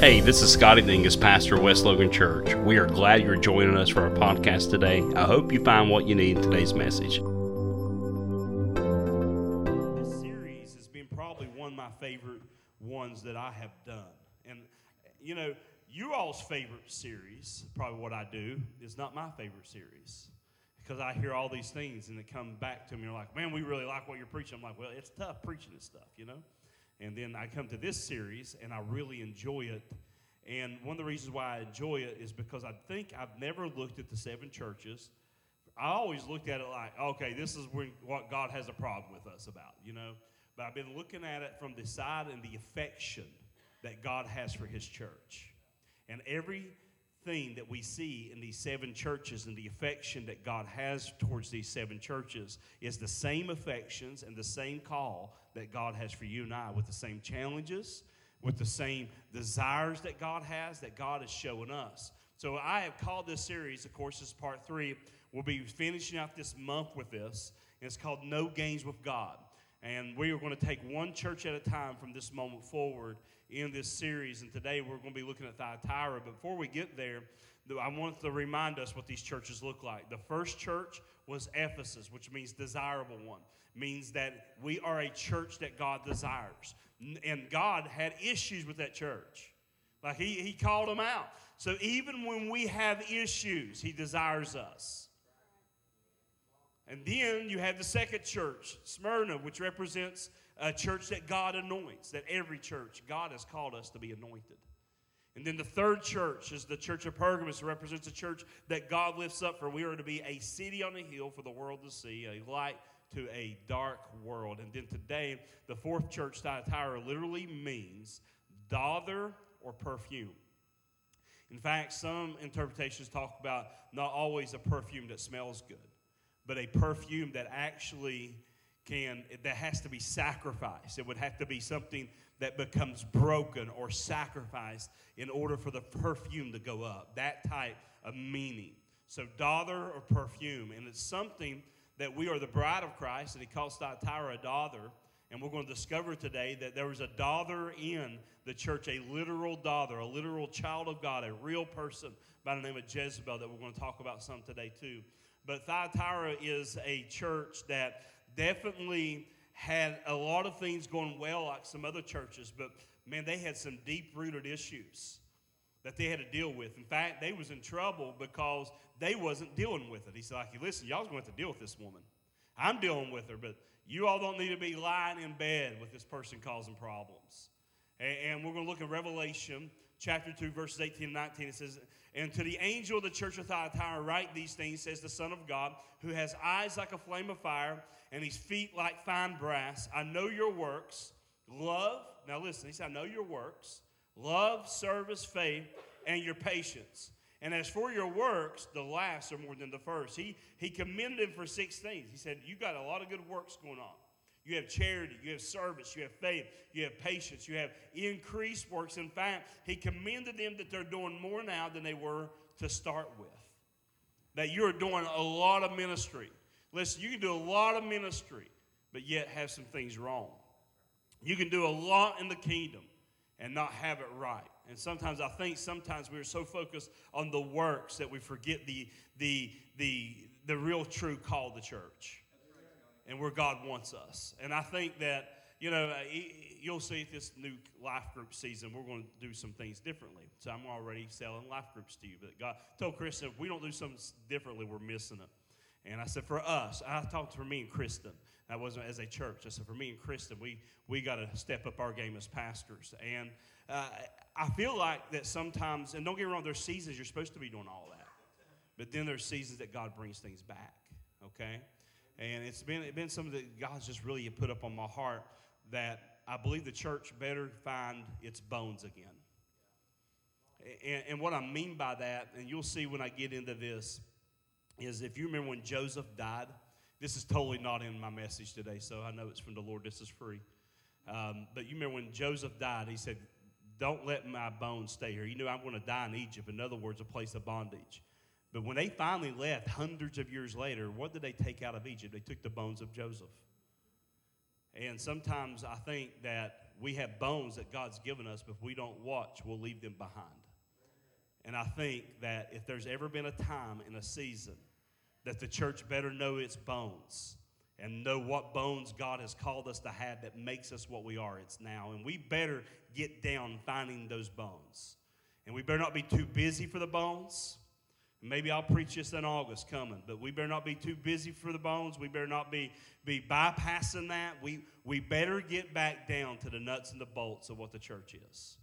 Hey, this is Scotty Dingus, pastor of West Logan Church. We are glad you're joining us for our podcast today. I hope you find what you need in today's message. This series has been probably one of my favorite ones that I have done. And, you know, you all's favorite series, probably what I do, is not my favorite series. Because I hear all these things and they come back to me are like, man, we really like what you're preaching. I'm like, well, it's tough preaching this stuff, you know? And then I come to this series and I really enjoy it. And one of the reasons why I enjoy it is because I think I've never looked at the seven churches. I always looked at it like, okay, this is when, what God has a problem with us about, you know? But I've been looking at it from the side and the affection that God has for His church. And everything that we see in these seven churches and the affection that God has towards these seven churches is the same affections and the same call that God has for you and I, with the same challenges, with the same desires that God has, that God is showing us. So I have called this series, of course, this is part three. We'll be finishing out this month with this. And it's called No Games with God. And we are going to take one church at a time from this moment forward in this series. And today we're going to be looking at Thyatira. But before we get there, I want to remind us what these churches look like. The first church was Ephesus, which means desirable one, means that we are a church that God desires. And God had issues with that church. Like he, he called them out. So even when we have issues, He desires us. And then you have the second church, Smyrna, which represents a church that God anoints, that every church, God has called us to be anointed. And then the third church is the church of Pergamos, represents a church that God lifts up for we are to be a city on a hill for the world to see, a light to a dark world. And then today, the fourth church, Thyatira, literally means dother or perfume. In fact, some interpretations talk about not always a perfume that smells good, but a perfume that actually can, that has to be sacrificed. It would have to be something that becomes broken or sacrificed in order for the perfume to go up. That type of meaning. So, dother or perfume. And it's something that we are the bride of Christ, and he calls Thyatira a dother. And we're going to discover today that there was a dother in the church, a literal dother, a literal child of God, a real person by the name of Jezebel that we're going to talk about some today too. But Thyatira is a church that definitely had a lot of things going well like some other churches, but man, they had some deep rooted issues that they had to deal with. In fact, they was in trouble because they wasn't dealing with it. He said, like, listen, y'all's going to have to deal with this woman. I'm dealing with her, but you all don't need to be lying in bed with this person causing problems. And, we're going to look at Revelation chapter 2, verses 18 and 19. It says, And to the angel of the church of Thyatira write these things, says the Son of God, who has eyes like a flame of fire and his feet like fine brass. I know your works, love. Now listen, he said, I know your works, love, service, faith, and your patience. And as for your works, the last are more than the first. He, he commended him for six things. He said, You got a lot of good works going on. You have charity, you have service, you have faith, you have patience, you have increased works. In fact, he commended them that they're doing more now than they were to start with. That you're doing a lot of ministry. Listen, you can do a lot of ministry, but yet have some things wrong. You can do a lot in the kingdom and not have it right. And sometimes I think sometimes we're so focused on the works that we forget the, the, the, the real true call of the church and where God wants us. And I think that, you know, you'll see this new life group season, we're going to do some things differently. So I'm already selling life groups to you. But God told Chris, if we don't do something differently, we're missing it. And I said, for us, I talked for me and Kristen. That wasn't as a church. I said, for me and Kristen, we, we got to step up our game as pastors. And uh, I feel like that sometimes, and don't get me wrong, there's seasons you're supposed to be doing all that. But then there's seasons that God brings things back, okay? And it's been, it's been something that God's just really put up on my heart that I believe the church better find its bones again. And, and what I mean by that, and you'll see when I get into this, is if you remember when Joseph died, this is totally not in my message today, so I know it's from the Lord. This is free. Um, but you remember when Joseph died, he said, Don't let my bones stay here. You know, I'm going to die in Egypt. In other words, a place of bondage. But when they finally left, hundreds of years later, what did they take out of Egypt? They took the bones of Joseph. And sometimes I think that we have bones that God's given us, but if we don't watch, we'll leave them behind. And I think that if there's ever been a time in a season that the church better know its bones and know what bones God has called us to have that makes us what we are, it's now. And we better get down finding those bones. And we better not be too busy for the bones. Maybe I'll preach this in August coming, but we better not be too busy for the bones. We better not be, be bypassing that. We, we better get back down to the nuts and the bolts of what the church is.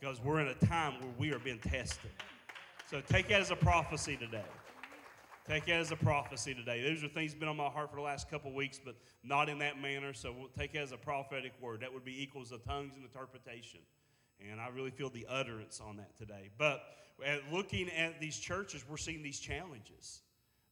Because we're in a time where we are being tested. So take it as a prophecy today. Take it as a prophecy today. Those are things that have been on my heart for the last couple weeks, but not in that manner. So we'll take it as a prophetic word. That would be equals the tongues and interpretation. And I really feel the utterance on that today. But at looking at these churches, we're seeing these challenges.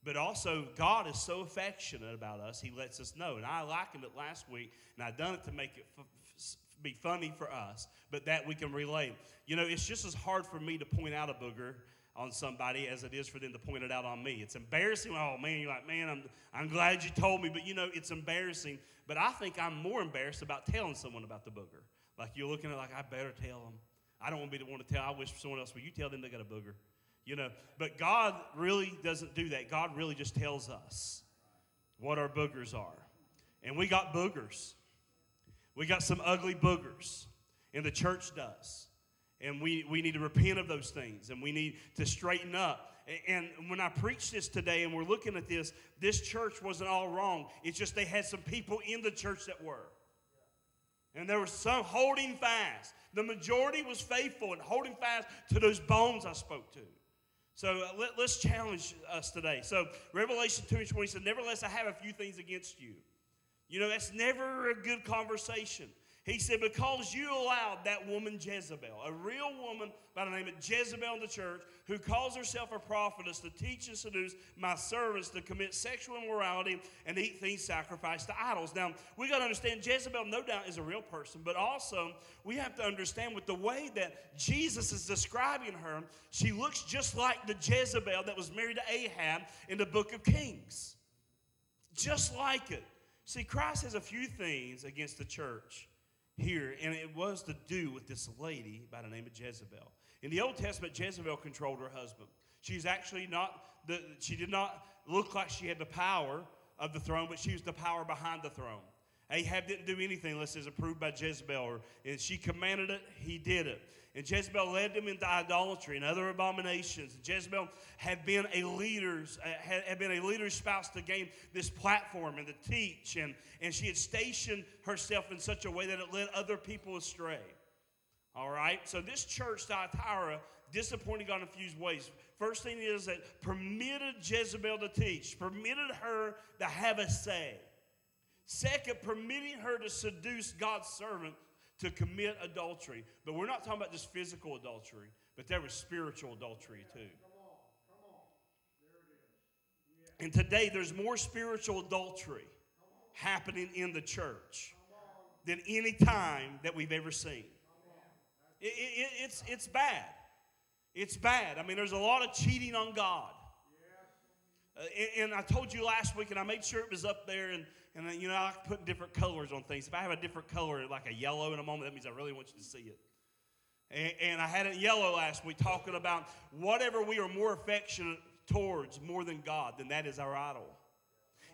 But also, God is so affectionate about us, He lets us know. And I likened it last week, and I done it to make it f- f- be funny for us, but that we can relate. You know, it's just as hard for me to point out a booger on somebody as it is for them to point it out on me. It's embarrassing. Oh man, you're like, man, I'm, I'm glad you told me, but you know, it's embarrassing. But I think I'm more embarrassed about telling someone about the booger. Like you're looking at like, I better tell them. I don't want to be the one to tell. I wish someone else, will you tell them they got a booger? You know, but God really doesn't do that. God really just tells us what our boogers are. And we got boogers. We got some ugly boogers. And the church does. And we, we need to repent of those things and we need to straighten up. And when I preach this today and we're looking at this, this church wasn't all wrong. It's just they had some people in the church that were. And there was some holding fast. The majority was faithful and holding fast to those bones I spoke to. So uh, let, us challenge us today. So Revelation 2 and 20 said, Nevertheless, I have a few things against you. You know, that's never a good conversation. He said, Because you allowed that woman Jezebel, a real woman by the name of Jezebel in the church, who calls herself a prophetess, to teach and seduce my servants to commit sexual immorality and eat things sacrificed to idols. Now, we got to understand Jezebel, no doubt, is a real person, but also we have to understand with the way that Jesus is describing her, she looks just like the Jezebel that was married to Ahab in the book of Kings. Just like it. See, Christ has a few things against the church here, and it was to do with this lady by the name of Jezebel. In the Old Testament, Jezebel controlled her husband. She's actually not the, she did not look like she had the power of the throne, but she was the power behind the throne. Ahab didn't do anything unless it was approved by Jezebel, or, and she commanded it, he did it. And Jezebel led them into idolatry and other abominations. Jezebel had been a leader's uh, had, had been a leader's spouse to gain this platform and to teach, and, and she had stationed herself in such a way that it led other people astray. All right, so this church, Thyatira, disappointed God in a few ways. First thing is that permitted Jezebel to teach, permitted her to have a say. Second, permitting her to seduce God's servant to commit adultery. But we're not talking about just physical adultery, but there was spiritual adultery too. And today there's more spiritual adultery happening in the church than any time that we've ever seen. It, it, it's, it's bad. It's bad. I mean, there's a lot of cheating on God. Uh, and, and, I told you last week, and I made sure it was up there, and, and then, you know, I like putting different colors on things. If I have a different color, like a yellow in a moment, that means I really want you to see it. And, and I had it yellow last week, talking about whatever we are more affectionate towards more than God, then that is our idol.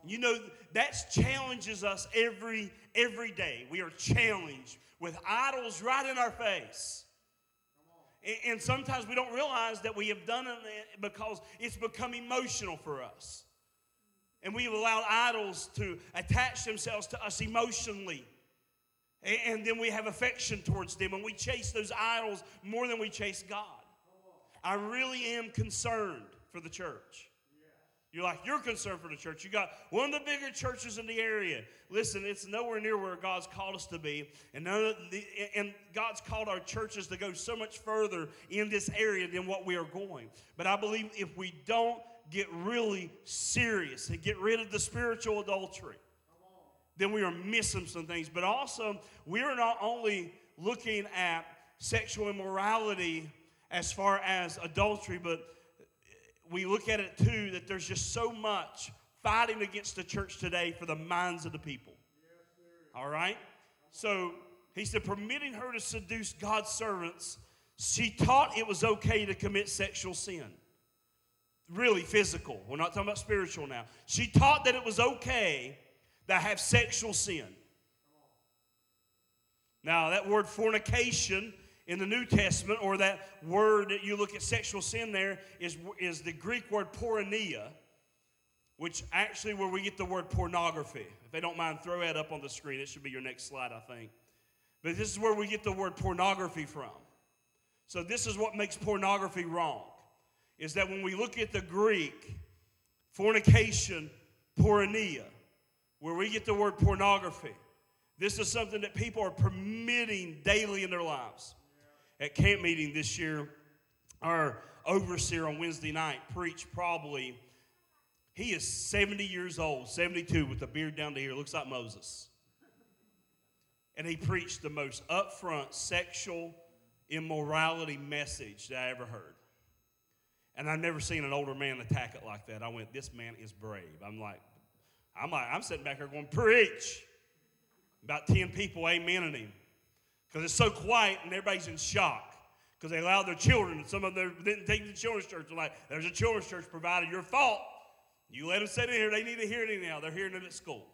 You know, that challenges us every every day. We are challenged with idols right in our face. And, and sometimes we don't realize that we have done it because it's become emotional for us. And we have allowed idols to attach themselves to us emotionally. And then we have affection towards them, and we chase those idols more than we chase God. I really am concerned for the church. You're like, you're concerned for the church. You got one of the bigger churches in the area. Listen, it's nowhere near where God's called us to be. And, the, and God's called our churches to go so much further in this area than what we are going. But I believe if we don't get really serious and get rid of the spiritual adultery, then we are missing some things. But also, we are not only looking at sexual immorality as far as adultery, but we look at it too that there's just so much fighting against the church today for the minds of the people. All right? So He said, permitting her to seduce God's servants, she taught it was okay to commit sexual sin. Really physical. We're not talking about spiritual now. She taught that it was okay to have sexual sin. Now, that word fornication in the New Testament, or that word that you look at sexual sin there, is, is the Greek word porneia, which actually where we get the word pornography. If they don't mind, throw that up on the screen. It should be your next slide, I think. But this is where we get the word pornography from. So this is what makes pornography wrong. Is that when we look at the Greek, fornication, porneia, where we get the word pornography, this is something that people are permitting daily in their lives. At camp meeting this year, our overseer on Wednesday night preached probably, he is 70 years old, 72 with a beard down to here, looks like Moses and he preached the most upfront sexual immorality message that I ever heard. And I've never seen an older man attack it like that. I went, this man is brave. I'm like, I'm like, I'm sitting back here going, preach. About 10 people amening him. Because it's so quiet and everybody's in shock. Because they allowed their children, and some of them didn't take the children's church. They're like, there's a children's church provided. Your fault. You let them sit in here. They need to hear it anyhow. They're hearing it at school.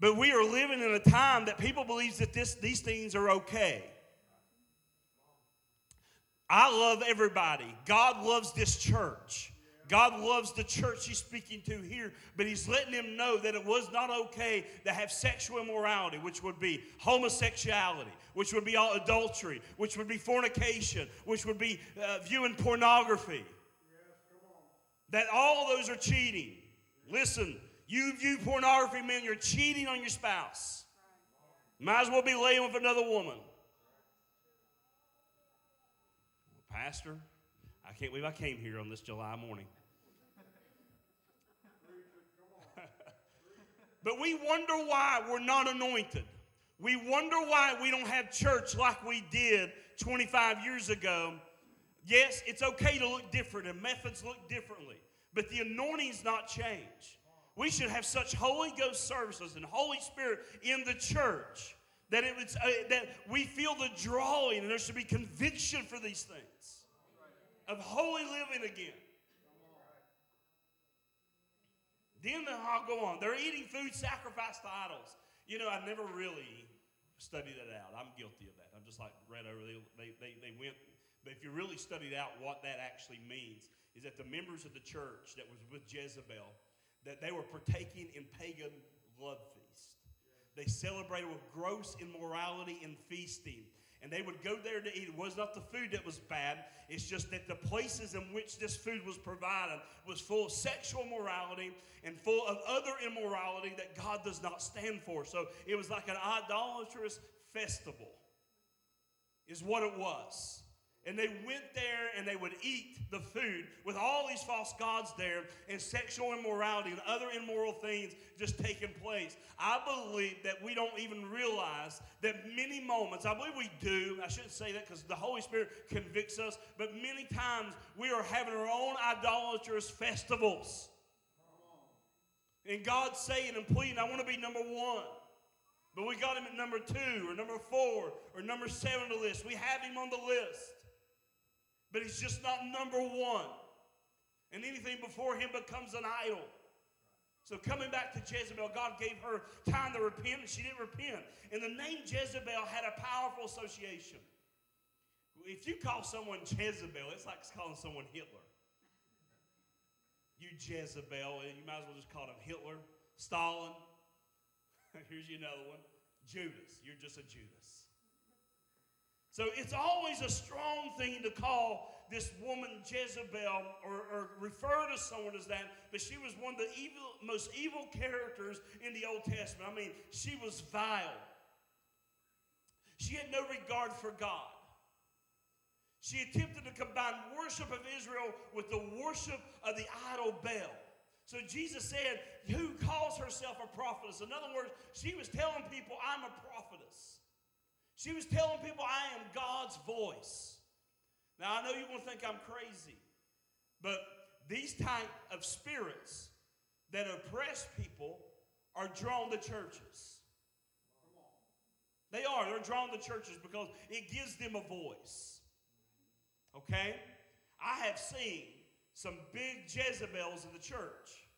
But we are living in a time that people believe that this, these things are okay. I love everybody. God loves this church. God loves the church he's speaking to here, but he's letting them know that it was not okay to have sexual immorality, which would be homosexuality, which would be all adultery, which would be fornication, which would be uh, viewing pornography. that all those are cheating. Listen, you view pornography, man, you're cheating on your spouse. Might as well be laying with another woman. Pastor, I can't believe I came here on this July morning. but we wonder why we're not anointed. We wonder why we don't have church like we did 25 years ago. Yes, it's okay to look different and methods look differently, but the anointing's not changed. We should have such Holy Ghost services and Holy Spirit in the church that it was, uh, that we feel the drawing and there should be conviction for these things of holy living again. Then I'll go on. They're eating food sacrificed to idols. You know, I never really studied that out. I'm guilty of that. I'm just like read over. They, they, they, they went, but if you really studied out what that actually means, is that the members of the church that was with Jezebel that they were partaking in pagan love. They celebrated with gross immorality and feasting. And they would go there to eat. It was not the food that was bad. It's just that the places in which this food was provided was full of sexual morality and full of other immorality that God does not stand for. So it was like an idolatrous festival, is what it was. And they went there and they would eat the food with all these false gods there and sexual immorality and other immoral things just taking place. I believe that we don't even realize that many moments, I believe we do, I shouldn't say that because the Holy Spirit convicts us, but many times we are having our own idolatrous festivals. And God's saying and pleading, I want to be number one. But we got him at number two or number four or number seven on the list. We have him on the list but he's just not number one. And anything before him becomes an idol. So coming back to Jezebel, God gave her time to repent, and she didn't repent. And the name Jezebel had a powerful association. If you call someone Jezebel, it's like calling someone Hitler. You Jezebel, eh, you might as well just call him Hitler, Stalin. Here's another one. Judas. You're just a Judas. So it's always a strong thing to call this woman Jezebel or, or, refer to someone as that, but she was one of the evil, most evil characters in the Old Testament. I mean, she was vile. She had no regard for God. She attempted to combine worship of Israel with the worship of the idol Baal. So Jesus said, Who calls herself a prophetess? In other words, she was telling people, I'm a prophetess. She was telling people, I am God's voice. Now, I know you're going to think I'm crazy, but these type of spirits that oppress people are drawn to churches. They are. They're drawn to churches because it gives them a voice. Okay? I have seen some big Jezebels in the church.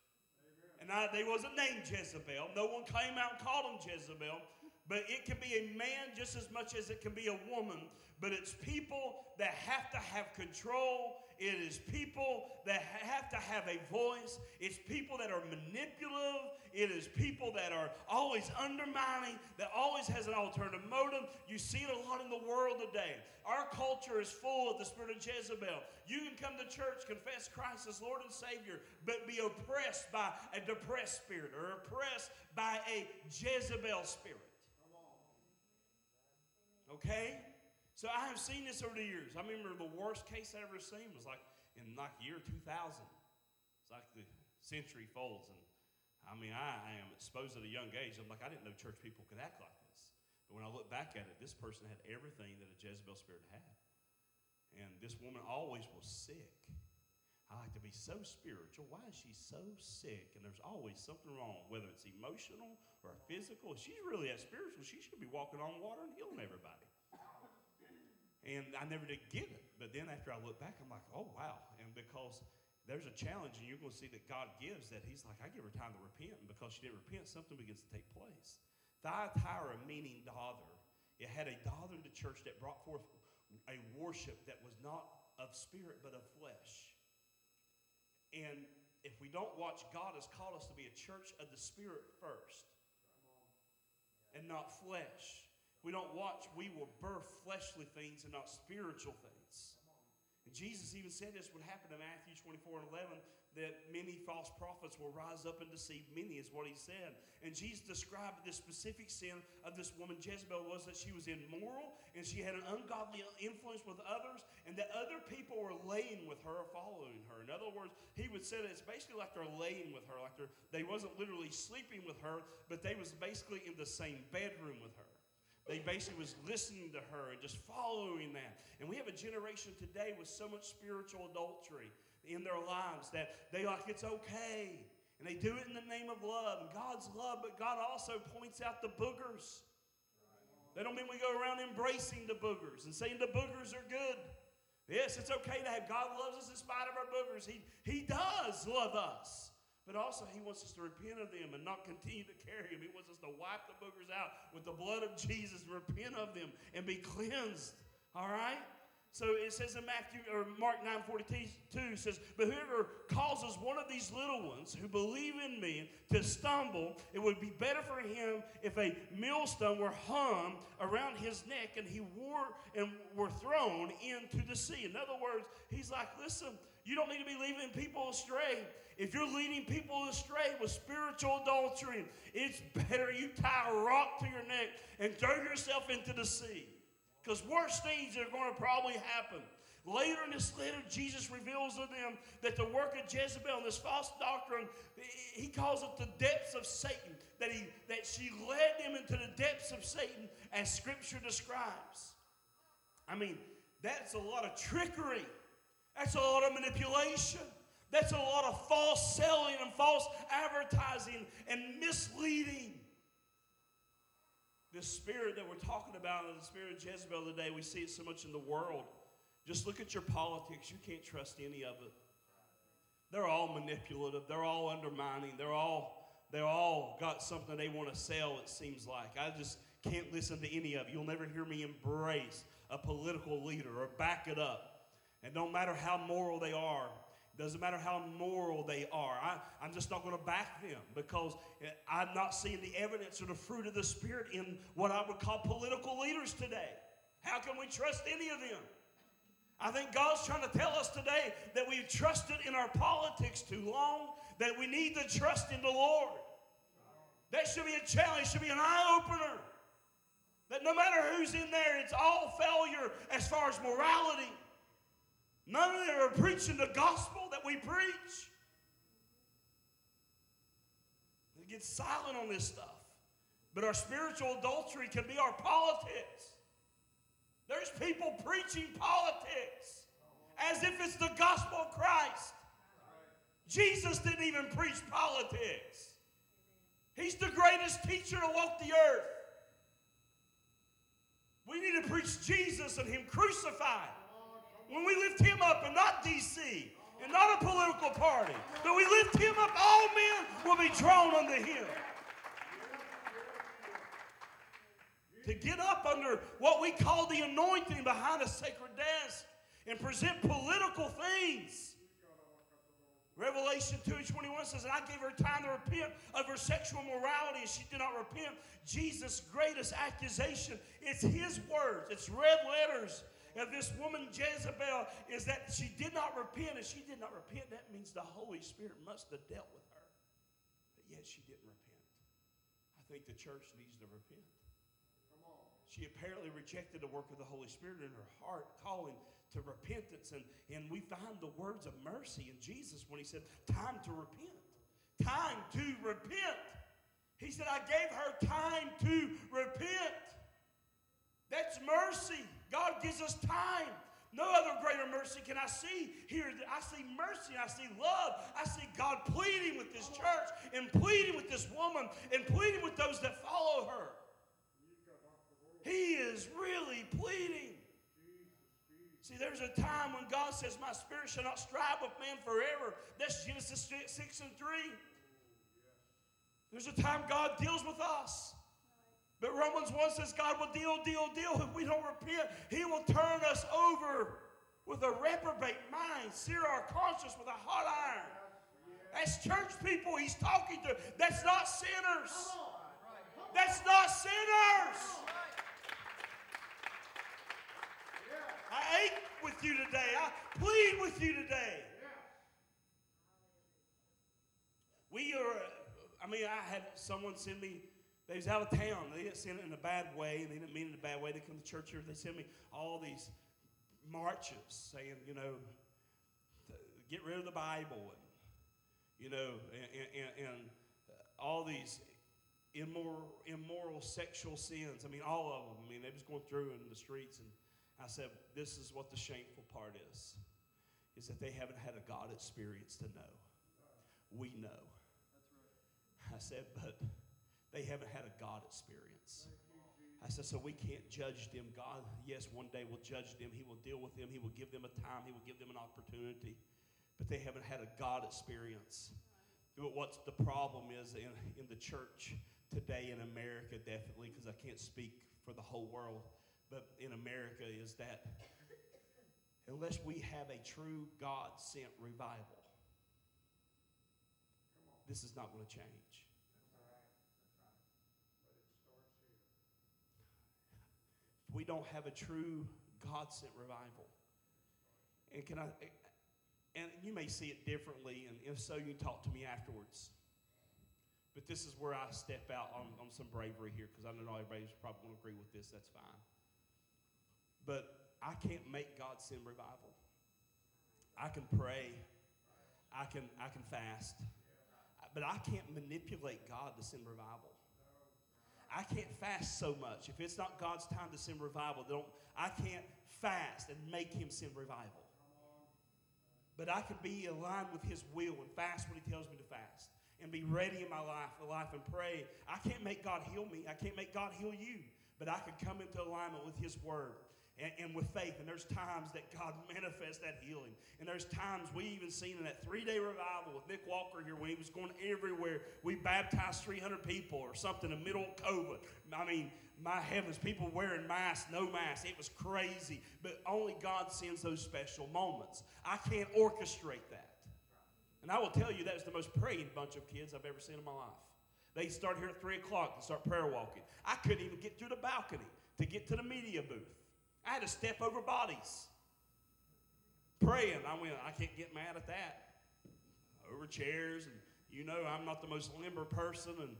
And I, they wasn't named Jezebel. No one came out and called them Jezebel. But it can be a man just as much as it can be a woman. But it's people that have to have control it is people that have to have a voice. It's people that are manipulative. It is people that are always undermining, that always has an alternative motive. You see it a lot in the world today. Our culture is full of the spirit of Jezebel. You can come to church, confess Christ as Lord and Savior, but be oppressed by a depressed spirit or oppressed by a Jezebel spirit. Okay? So I have seen this over the years. I remember the worst case I ever seen was like in like year 2000. It's like the century folds, and I mean I, I am exposed at a young age. I'm like I didn't know church people could act like this. But when I look back at it, this person had everything that a Jezebel spirit had, and this woman always was sick. Be so spiritual. Why is she so sick? And there's always something wrong, whether it's emotional or physical. If she's really that spiritual, she should be walking on water and healing everybody. And I never did get it. But then after I look back, I'm like, oh, wow. And because there's a challenge, and you're going to see that God gives that He's like, I give her time to repent. And because she didn't repent, something begins to take place. Thyatira, meaning daughter, it had a daughter in the church that brought forth a worship that was not of spirit, but of flesh. And if we don't watch, God has called us to be a church of the spirit first and not flesh we don't watch, we will birth fleshly things and not spiritual things. And Jesus even said this would happen in Matthew 24 and 11 that many false prophets will rise up and deceive many, is what he said. And Jesus described the specific sin of this woman Jezebel was that she was immoral and she had an ungodly influence with others, and that other people were laying with her following her. In other words, he would say that it's basically like they're laying with her, like they're, they wasn't literally sleeping with her, but they was basically in the same bedroom with her. They basically was listening to her and just following that. And we have a generation today with so much spiritual adultery in their lives that they like it's okay. And they do it in the name of love and God's love, but God also points out the boogers. They don't mean we go around embracing the boogers and saying the boogers are good. Yes, it's okay to have God loves us in spite of our boogers. He, he does love us. But also, He wants us to repent of them and not continue to carry them. He wants us to wipe the boogers out with the blood of Jesus, repent of them, and be cleansed. All right? So it says in Matthew or Mark 9 42 says, But whoever causes one of these little ones who believe in me to stumble, it would be better for him if a millstone were hung around his neck and he wore and were thrown into the sea. In other words, he's like, Listen, you don't need to be leading people astray. If you're leading people astray with spiritual adultery, it's better you tie a rock to your neck and throw yourself into the sea. Because worse things are going to probably happen. Later in this letter, Jesus reveals to them that the work of Jezebel and this false doctrine, he calls it the depths of Satan. That, he, that she led them into the depths of Satan, as Scripture describes. I mean, that's a lot of trickery. That's a lot of manipulation. That's a lot of false selling and false advertising and misleading. This spirit that we're talking about, the spirit of Jezebel today, we see it so much in the world. Just look at your politics. You can't trust any of it. They're all manipulative. They're all undermining. They're all they're all got something they want to sell. It seems like I just can't listen to any of it. You'll never hear me embrace a political leader or back it up. And no matter how moral they are, doesn't matter how moral they are. I, I'm just not going to back them because I'm not seeing the evidence or the fruit of the Spirit in what I would call political leaders today. How can we trust any of them? I think God's trying to tell us today that we've trusted in our politics too long, that we need to trust in the Lord. That should be a challenge, should be an eye opener. That no matter who's in there, it's all failure as far as morality. None of them are preaching the gospel that we preach. They get silent on this stuff. But our spiritual adultery can be our politics. There's people preaching politics as if it's the gospel of Christ. Jesus didn't even preach politics. He's the greatest teacher to walk the earth. We need to preach Jesus and Him crucified. When we lift Him up and not DC and not a political party, but we lift Him up, all men will be drawn unto Him. To get up under what we call the anointing behind a sacred desk and present political things. Revelation 2 and 21 says, And I gave her time to repent of her sexual morality, and she did not repent. Jesus' greatest accusation, it's his words, it's red letters of this woman Jezebel, is that she did not repent. And she did not repent, that means the Holy Spirit must have dealt with her. But yet she didn't repent. I think the church needs to repent. She apparently rejected the work of the Holy Spirit in her heart, calling to repentance. And, and we find the words of mercy in Jesus when he said, Time to repent. Time to repent. He said, I gave her time to repent. That's mercy. God gives us time. No other greater mercy can I see here. I see mercy, I see love, I see God pleading with this church and pleading with this woman and pleading with those that follow her. He is really pleading. See, there's a time when God says, My spirit shall not strive with man forever. That's Genesis 6 and 3. There's a time God deals with us. Romans 1 says God will deal, deal, deal. If we don't repent, He will turn us over with a reprobate mind, sear our conscience with a hot iron. That's church people He's talking to. That's not sinners. That's not sinners. I ache with you today. I plead with you today. We are, I mean, I had someone send me, they was out of town. They didn't send it in a bad way. They didn't mean it in a bad way. They come to church here. They send me all these marches saying, you know, get rid of the Bible and, you know, and, and, and all these immoral, immoral sexual sins. I mean, all of them. I mean, they was going through in the streets and I said, this is what the shameful part is, is that they haven't had a God experience to know. We know. I said, but they haven't had a God experience. I said, so we can't judge them. God, yes, one day we'll judge them. He will deal with them. He will give them a time. He will give them an opportunity. But they haven't had a God experience. But what's the problem is in, in the church today in America, definitely, because I can't speak for the whole world but in America is that unless we have a true God sent revival, this is not going to change. We don't have a true God sent revival, and can I, and you may see it differently, and if so, you can talk to me afterwards. But this is where I step out on, on some bravery here because I know everybody's probably going to agree with this. That's fine. But I can't make God send revival. I can pray. I can, I can fast. But I can't manipulate God to send revival. I can't fast so much. If it's not God's time to send revival, don't, I can't fast and make Him send revival. But I can be aligned with His will and fast when He tells me to fast and be ready in my life, life and pray. I can't make God heal me. I can't make God heal you. But I can come into alignment with His Word and, and with faith. And there's times that God manifests that healing. And there's times we even seen in that three day revival with Nick Walker here when he was going everywhere. We baptized 300 people or something in the middle of COVID. I mean, my heavens, people wearing masks, no masks. It was crazy. But only God sends those special moments. I can't orchestrate that. And I will tell you, that was the most praying bunch of kids I've ever seen in my life. They start here at 3 o'clock and start prayer walking. I couldn't even get through the balcony to get to the media booth. I had to step over bodies. Praying. I went, I can't get mad at that. Over chairs, and you know I'm not the most limber person, and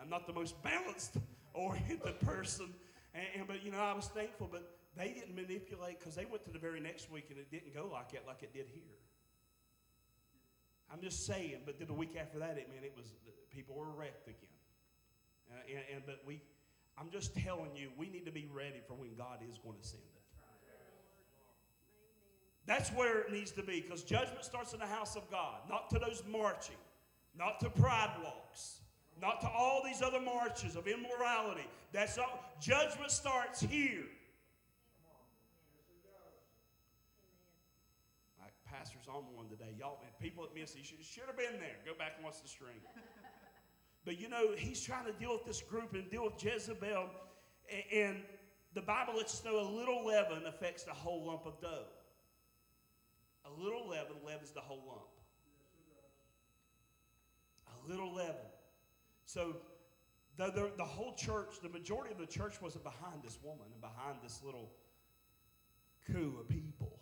I'm not the most balanced oriented person. And, and, but you know, I was thankful, but they didn't manipulate because they went to the very next week and it didn't go like it like it did here. I'm just saying, but then the week after that, it man, it was people were wrecked again. Uh, and, and but we I'm just telling you, we need to be ready for when God is going to send it. That's where it needs to be because judgment starts in the house of God, not to those marching, not to pride walks, not to all these other marches of immorality. That's all. Judgment starts here. Like pastors on one today, y'all people at Missy should, should have been there. Go back and watch the stream. But you know, he's trying to deal with this group and deal with Jezebel, and the Bible lets us know a little leaven affects the whole lump of dough. A little leaven leavens the whole lump. A little leaven. So the, the, the, whole church, the majority of the church wasn't behind this woman and behind this little coup of people.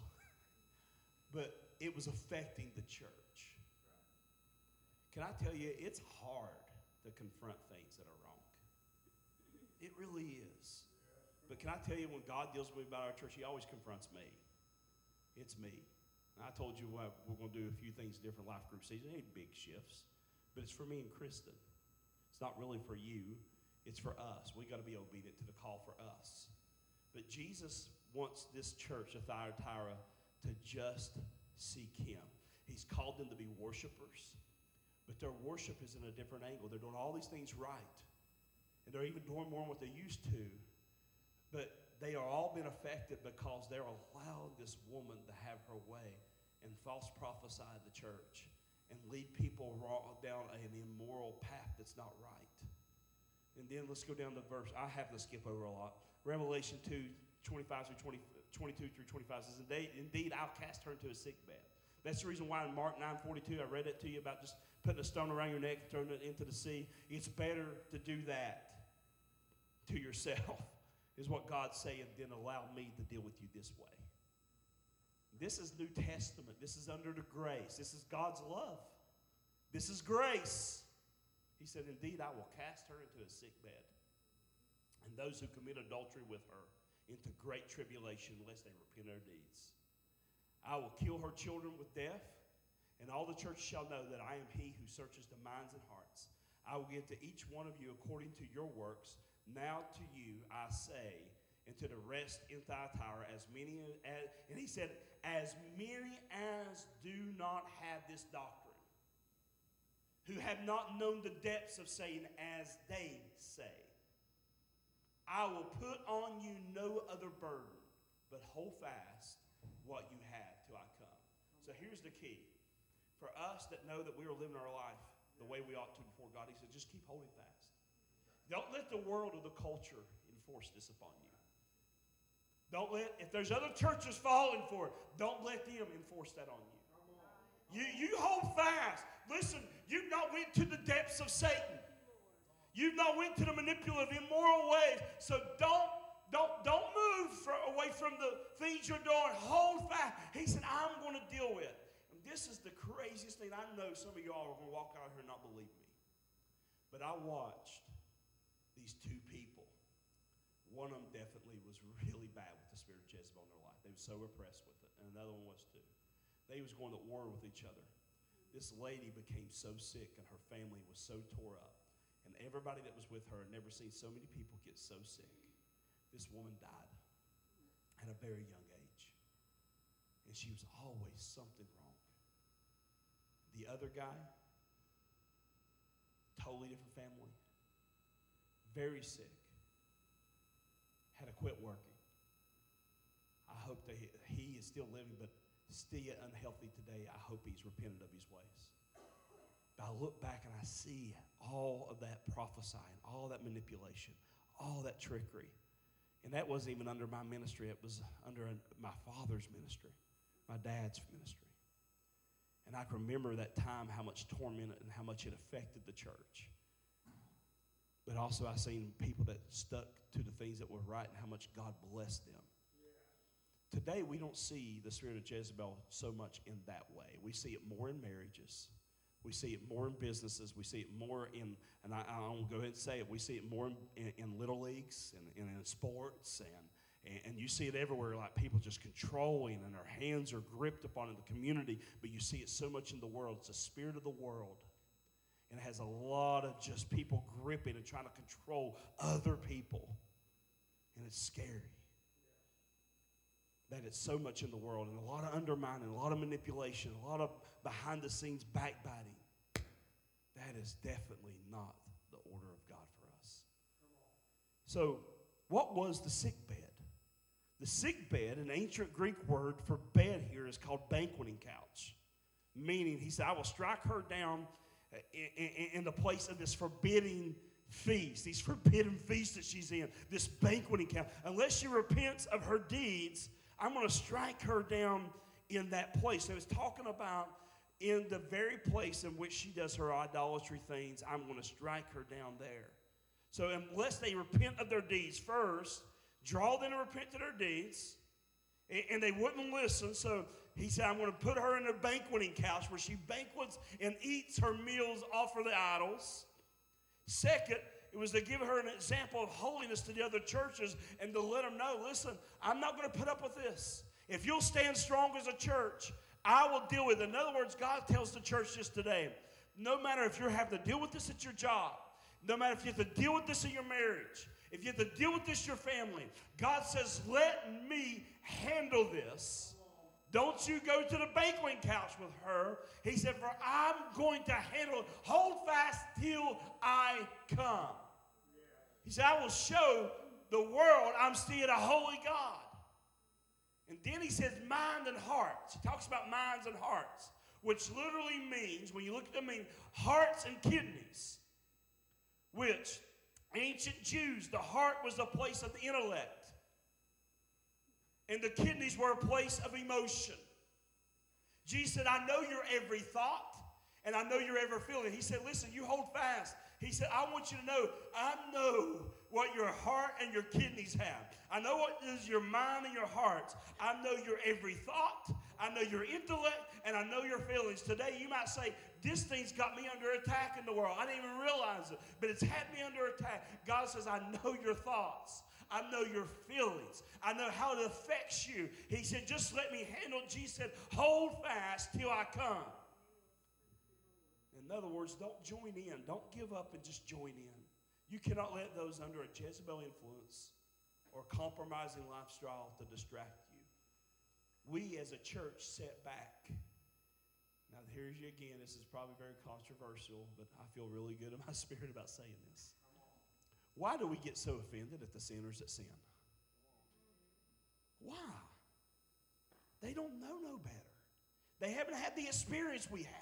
but it was affecting the church. Can I tell you, it's hard to confront things that are wrong. It really is. But can I tell you, when God deals with me about our church, He always confronts me. It's me. And I told you what, we're going to do a few things different life group season. It ain't big shifts, but it's for me and Kristen. It's not really for you. It's for us. We got to be obedient to the call for us. But Jesus wants this church of Thyatira to just seek Him. He's called them to be worshipers, but their worship is in a different angle. They're doing all these things right, and they're even doing more than what they used to. But they are all been affected because they're allowing this woman to have her way and false prophesy the church and lead people down an immoral path that's not right. And then let's go down to verse. I have to skip over a lot. Revelation 2, 25 through 20, 22 through 25 says, indeed, I'll cast her into a sick bed. That's the reason why in Mark 9 42, I read it to you about just putting a stone around your neck and throwing it into the sea. It's better to do that to yourself is what God's saying, then allow me to deal with you this way. This is New Testament. This is under the grace. This is God's love. This is grace. He said, Indeed, I will cast her into a sick bed, and those who commit adultery with her into great tribulation, unless they repent their deeds. I will kill her children with death, and all the church shall know that I am he who searches the minds and hearts. I will give to each one of you according to your works. Now to you I say, and to the rest in Thyatira, as many as, and he said, as many as do not have this doctrine, who have not known the depths of Satan as they say, I will put on you no other burden, but hold fast what you have till I come. So here's the key. For us that know that we are living our life the way we ought to before God, he said, just keep holding fast. Don't let the world or the culture enforce this upon you. Don't let, if there's other churches falling for it, don't let them enforce that on you. You, you hold fast. Listen, you've not went to the depths of Satan. You've not went to the manipulative, immoral ways. So don't, don't, don't move away from the things you're doing. Hold fast. He said, I'm going to deal with. This is the craziest thing. I know some of y'all are going to walk out here and not believe me. But I watched these two people. One of them definitely was really bad with the spirit of Jezebel in their life. They were so oppressed with it, and another one was too. They was going to war with each other. This lady became so sick, and her family was so tore up, and everybody that was with her had never seen so many people get so sick. This woman died at a very young age, and she was always something wrong. The other guy, totally different family, very sick, had to quit working. I hope that he is still living, but still unhealthy today. I hope he's repented of his ways. But I look back and I see all of that prophesying, all that manipulation, all that trickery. And that wasn't even under my ministry, it was under my father's ministry, my dad's ministry. And I can remember that time how much torment and how much it affected the church. But also, I've seen people that stuck to the things that were right and how much God blessed them. Today, we don't see the spirit of Jezebel so much in that way. We see it more in marriages. We see it more in businesses. We see it more in, and I, I will go ahead and say it, we see it more in, in, in little leagues and, and in sports. And, and, and you see it everywhere, like people just controlling and their hands are gripped upon in the community. But you see it so much in the world. It's the spirit of the world and it has a lot of just people gripping and trying to control other people. And it's scary that it's so much in the world and a lot of undermining, a lot of manipulation, a lot of behind the scenes backbiting. That is definitely not the order of God for us. So, what was the sick bed? The sick bed, an ancient Greek word for bed here, is called banqueting couch. Meaning, he said, I will strike her down uh, in, in, in the place of this forbidding feast, these forbidden feasts that she's in, this banqueting couch. Unless she repents of her deeds, I'm going to strike her down in that place. So it's talking about in the very place in which she does her idolatry things, I'm going to strike her down there. So unless they repent of their deeds first, draw them to repent of their deeds, and they wouldn't listen. So he said, I'm going to put her in a banqueting couch where she banquets and eats her meals off for the idols. Second, it was to give her an example of holiness to the other churches and to let them know listen, I'm not going to put up with this. If you'll stand strong as a church, I will deal with it. In other words, God tells the church just today no matter if you're having to deal with this at your job, no matter if you have to deal with this in your marriage, if you have to deal with this your family, God says, let me handle this. Don't you go to the banqueting couch with her. He said, For I'm going to handle it. Hold fast till I come. He said, I will show the world I'm still a holy God. And then he says, mind and hearts. He talks about minds and hearts, which literally means, when you look at them, mean, hearts and kidneys, which ancient Jews, the heart was the place of the intellect, and the kidneys were a place of emotion. Jesus said, I know your every thought, and I know your every feeling. He said, Listen, you hold fast. He said, I want you to know, I know what your heart and your kidneys have. I know what is your mind and your heart. I know your every thought. I know your intellect and I know your feelings. Today, you might say, This thing's got me under attack in the world. I didn't even realize it, but it's had me under attack. God says, I know your thoughts. I know your feelings. I know how it affects you. He said, Just let me handle. Jesus said, Hold fast till I come. In other words, don't join in. Don't give up and just join in. You cannot let those under a Jezebel influence or compromising lifestyle to distract you. We as a church set back. Now, here's you again. This is probably very controversial, but I feel really good in my spirit about saying this. Why do we get so offended at the sinners that sin? Why? They don't know no better. They haven't had the experience we have.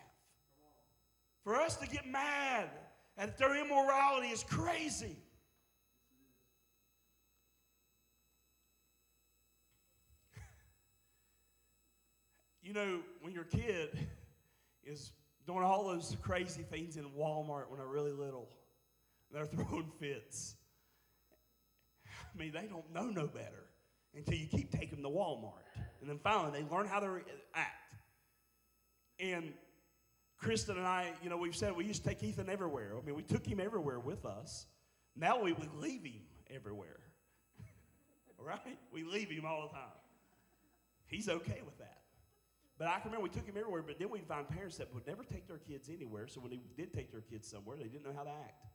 For us to get mad at their immorality is crazy. you know, when you're a kid is doing all those crazy things in Walmart when they're really little, they're throwing fits. I mean, they don't know no better until you keep taking them to Walmart. And then finally, they learn how to act. And Kristen and I, you know, we've said we used to take Ethan everywhere. I mean, we took him everywhere with us. Now we would leave him everywhere. right? We leave him all the time. He's okay with that. But I can remember we took him everywhere, but then we'd find parents that would never take their kids anywhere. So when they did take their kids somewhere, they didn't know how to act.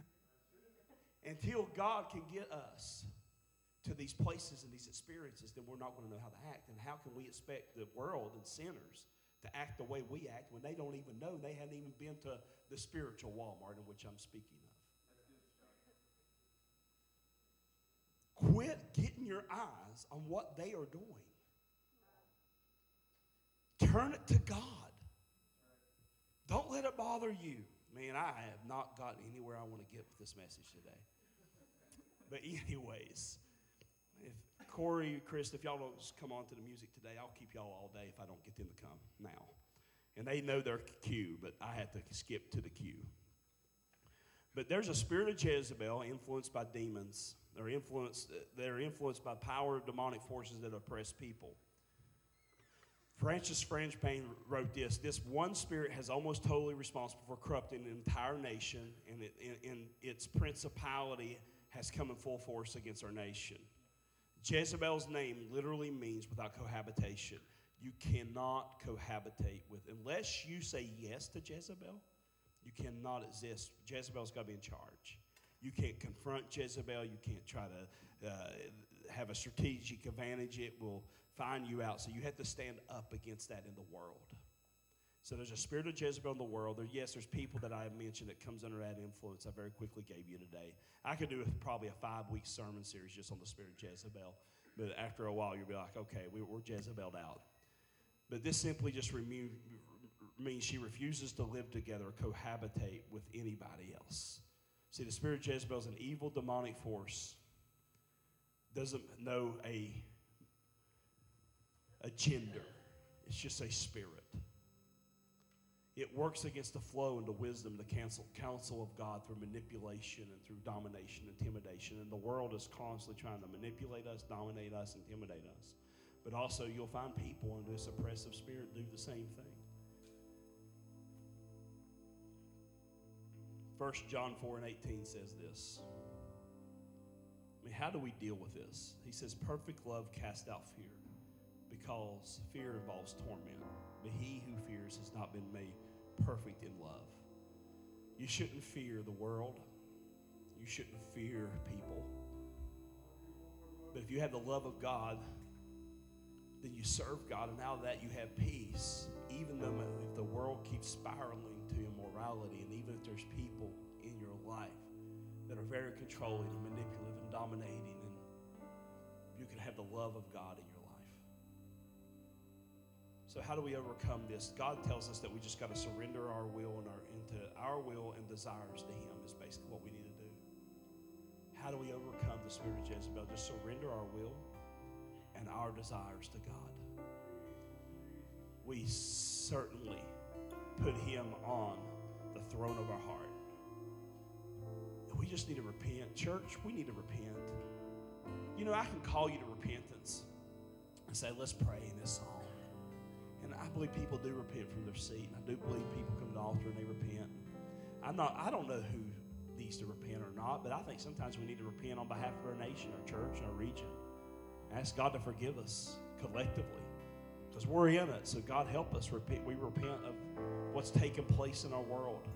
Until God can get us to these places and these experiences, then we're not going to know how to act. And how can we expect the world and sinners to act the way we act when they don't even know they hadn't even been to the spiritual Walmart in which I'm speaking of. Quit getting your eyes on what they are doing. Turn it to God. Don't let it bother you. Man, I have not gotten anywhere I want to get with this message today. But, anyways, if Corey, Chris, if y'all don't come on to the music today, I'll keep y'all all day if I don't get them to come now. And they know their cue, but I had to skip to the cue. But there's a spirit of Jezebel influenced by demons. They're influenced, they're influenced by power of demonic forces that oppress people. Francis Frangipane wrote this This one spirit has almost totally responsible for corrupting an entire nation, and, it, and its principality has come in full force against our nation. Jezebel's name literally means without cohabitation. You cannot cohabitate with, unless you say yes to Jezebel, you cannot exist. Jezebel's got to be in charge. You can't confront Jezebel. You can't try to uh, have a strategic advantage. It will find you out. So you have to stand up against that in the world. So there's a spirit of Jezebel in the world. There, yes, there's people that I have mentioned that comes under that influence. I very quickly gave you today. I could do probably a five-week sermon series just on the spirit of Jezebel. But after a while, you'll be like, okay, we, we're Jezebeled out. But this simply just means she refuses to live together cohabitate with anybody else. See, the spirit of Jezebel is an evil demonic force. Doesn't know a, a gender. It's just a spirit. It works against the flow and the wisdom, the counsel, counsel of God through manipulation and through domination, intimidation. And the world is constantly trying to manipulate us, dominate us, intimidate us. But also, you'll find people in this oppressive spirit do the same thing. 1 John 4 and 18 says this. I mean, how do we deal with this? He says, Perfect love casts out fear because fear involves torment. But he who fears has not been made perfect in love. You shouldn't fear the world, you shouldn't fear people. But if you have the love of God, then you serve God, and out of that you have peace. Even though if the world keeps spiraling to immorality, and even if there's people in your life that are very controlling and manipulative and dominating, and you can have the love of God in your life. So how do we overcome this? God tells us that we just got to surrender our will and our into our will and desires to Him is basically what we need to do. How do we overcome the spirit of Jezebel? Just surrender our will and our desires to God. We certainly put Him on the throne of our heart. We just need to repent. Church, we need to repent. You know, I can call you to repentance and say, let's pray in this song. And I believe people do repent from their seat. I do believe people come to the altar and they repent. I'm not, I don't know who needs to repent or not, but I think sometimes we need to repent on behalf of our nation, our church, our region. Ask God to forgive us collectively because we're in it. So, God, help us. Repent. We repent of what's taking place in our world.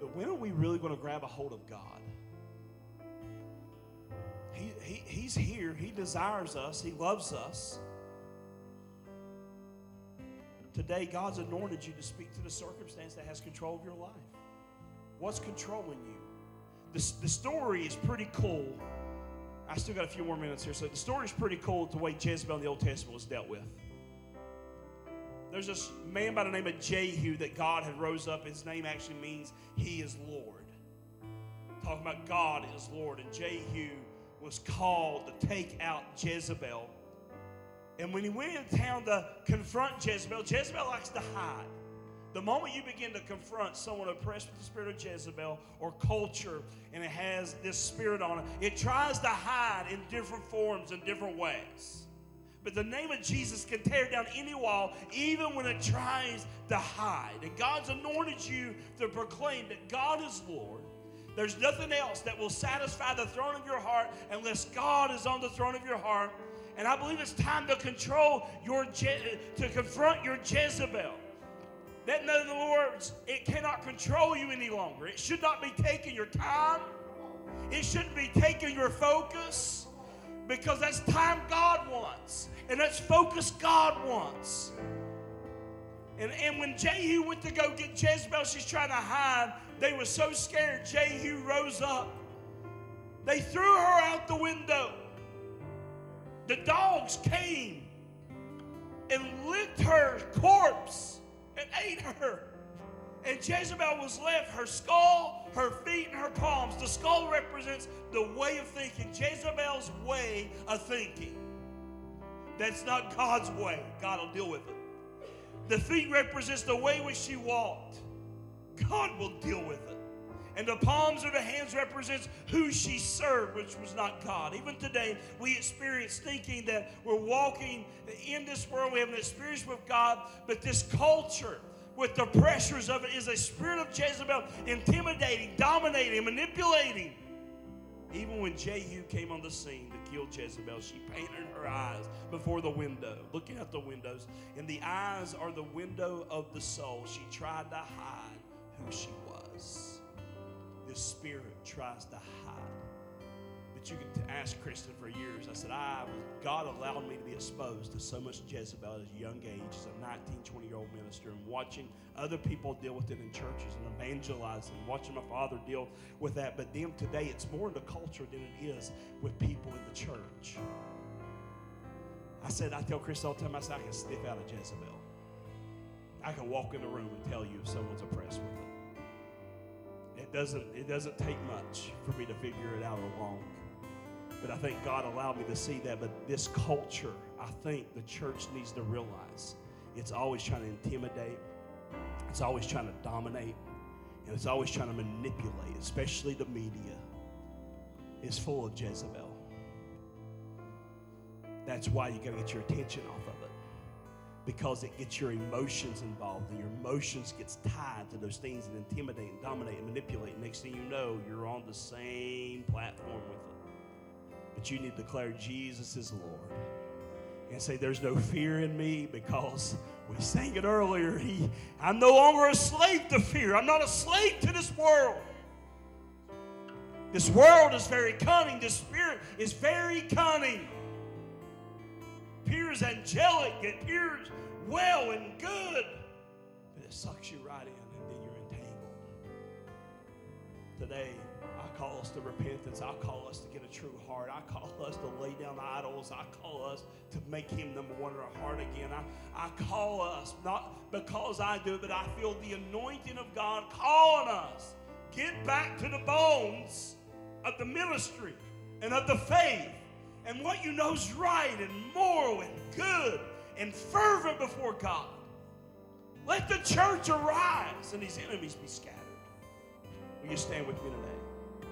But when are we really going to grab a hold of God? He, he, he's here. He desires us. He loves us. Today, God's anointed you to speak to the circumstance that has control of your life. What's controlling you? The, the story is pretty cool I still got a few more minutes here. So the story is pretty cool the way Jezebel in the Old Testament was dealt with. There's this man by the name of Jehu that God had rose up. His name actually means he is Lord. Talking about God is Lord. And Jehu was called to take out Jezebel. And when he went into town to confront Jezebel, Jezebel likes to hide. The moment you begin to confront someone oppressed with the spirit of Jezebel or culture and it has this spirit on it, it tries to hide in different forms and different ways. But the name of Jesus can tear down any wall, even when it tries to hide. And God's anointed you to proclaim that God is Lord. There's nothing else that will satisfy the throne of your heart unless God is on the throne of your heart. And I believe it's time to control your, Je- to confront your Jezebel. That in other words, it cannot control you any longer. It should not be taking your time. It shouldn't be taking your focus because that's time God wants. And that's focus God wants. And, and when Jehu went to go get Jezebel, she's trying to hide. They were so scared. Jehu rose up. They threw her out the window. The dogs came and licked her corpse and ate her. And Jezebel was left her skull, her feet, and her palms. The skull represents the way of thinking, Jezebel's way of thinking. That's not God's way. God will deal with it. The feet represents the way which she walked. God will deal with it. And the palms of the hands represents who she served, which was not God. Even today, we experience thinking that we're walking in this world, we have an experience with God, but this culture with the pressures of it is a spirit of Jezebel intimidating, dominating, manipulating. Even when Jehu came on the scene to kill Jezebel, she painted her eyes before the window, looking out the windows. And the eyes are the window of the soul. She tried to hide who she was. This spirit tries to hide. But you can ask Kristen for years. I said, I God allowed me to be exposed to so much Jezebel at a young age as a 19, 20 year old minister and watching other people deal with it in churches and evangelizing, watching my father deal with that. But then today, it's more in the culture than it is with people in the church. I said, I tell Chris all the time, I said, I can sniff out a Jezebel. I can walk in the room and tell you if someone's oppressed with it. It doesn't, it doesn't take much for me to figure it out alone. But I think God allowed me to see that. But this culture, I think the church needs to realize it's always trying to intimidate, it's always trying to dominate, and it's always trying to manipulate, especially the media. Is full of Jezebel. That's why you got to get your attention off of it. Because it gets your emotions involved, and your emotions gets tied to those things that intimidate and dominate and manipulate. Next thing you know, you're on the same platform with it. But you need to declare Jesus is Lord. And say, There's no fear in me because we sang it earlier. He, I'm no longer a slave to fear. I'm not a slave to this world. This world is very cunning. This spirit is very cunning appears angelic, it appears well and good, but it sucks you right in and then you're entangled. Today, I call us to repentance. I call us to get a true heart. I call us to lay down idols. I call us to make Him number one in our heart again. I, I call us, not because I do but I feel the anointing of God calling us. Get back to the bones of the ministry and of the faith and what you know is right and moral and good and fervent before God. Let the church arise and these enemies be scattered. Will you stand with me today?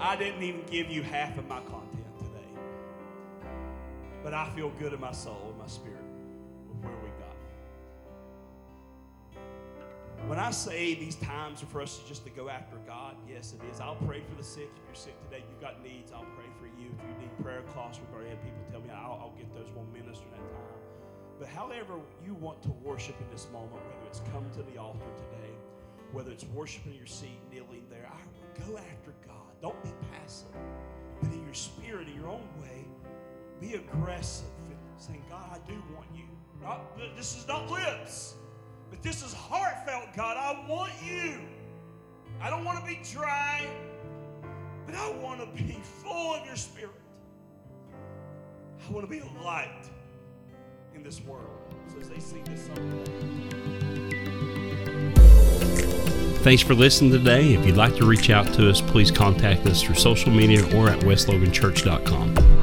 I didn't even give you half of my content today, but I feel good in my soul and my spirit When I say these times are for us to just to go after God, yes, it is. I'll pray for the sick. If you're sick today, you've got needs, I'll pray for you. If you need prayer cloths, we've already had people tell me I'll, I'll get those. We'll minister that time. But however you want to worship in this moment, whether it's come to the altar today, whether it's worshiping your seat, kneeling there, I go after God. Don't be passive, but in your spirit, in your own way, be aggressive saying, God, I do want you. Not, this is not lips. But this is heartfelt, God. I want you. I don't want to be dry, but I want to be full of your spirit. I want to be a light in this world. So as they sing this song Thanks for listening today. If you'd like to reach out to us, please contact us through social media or at westloganchurch.com.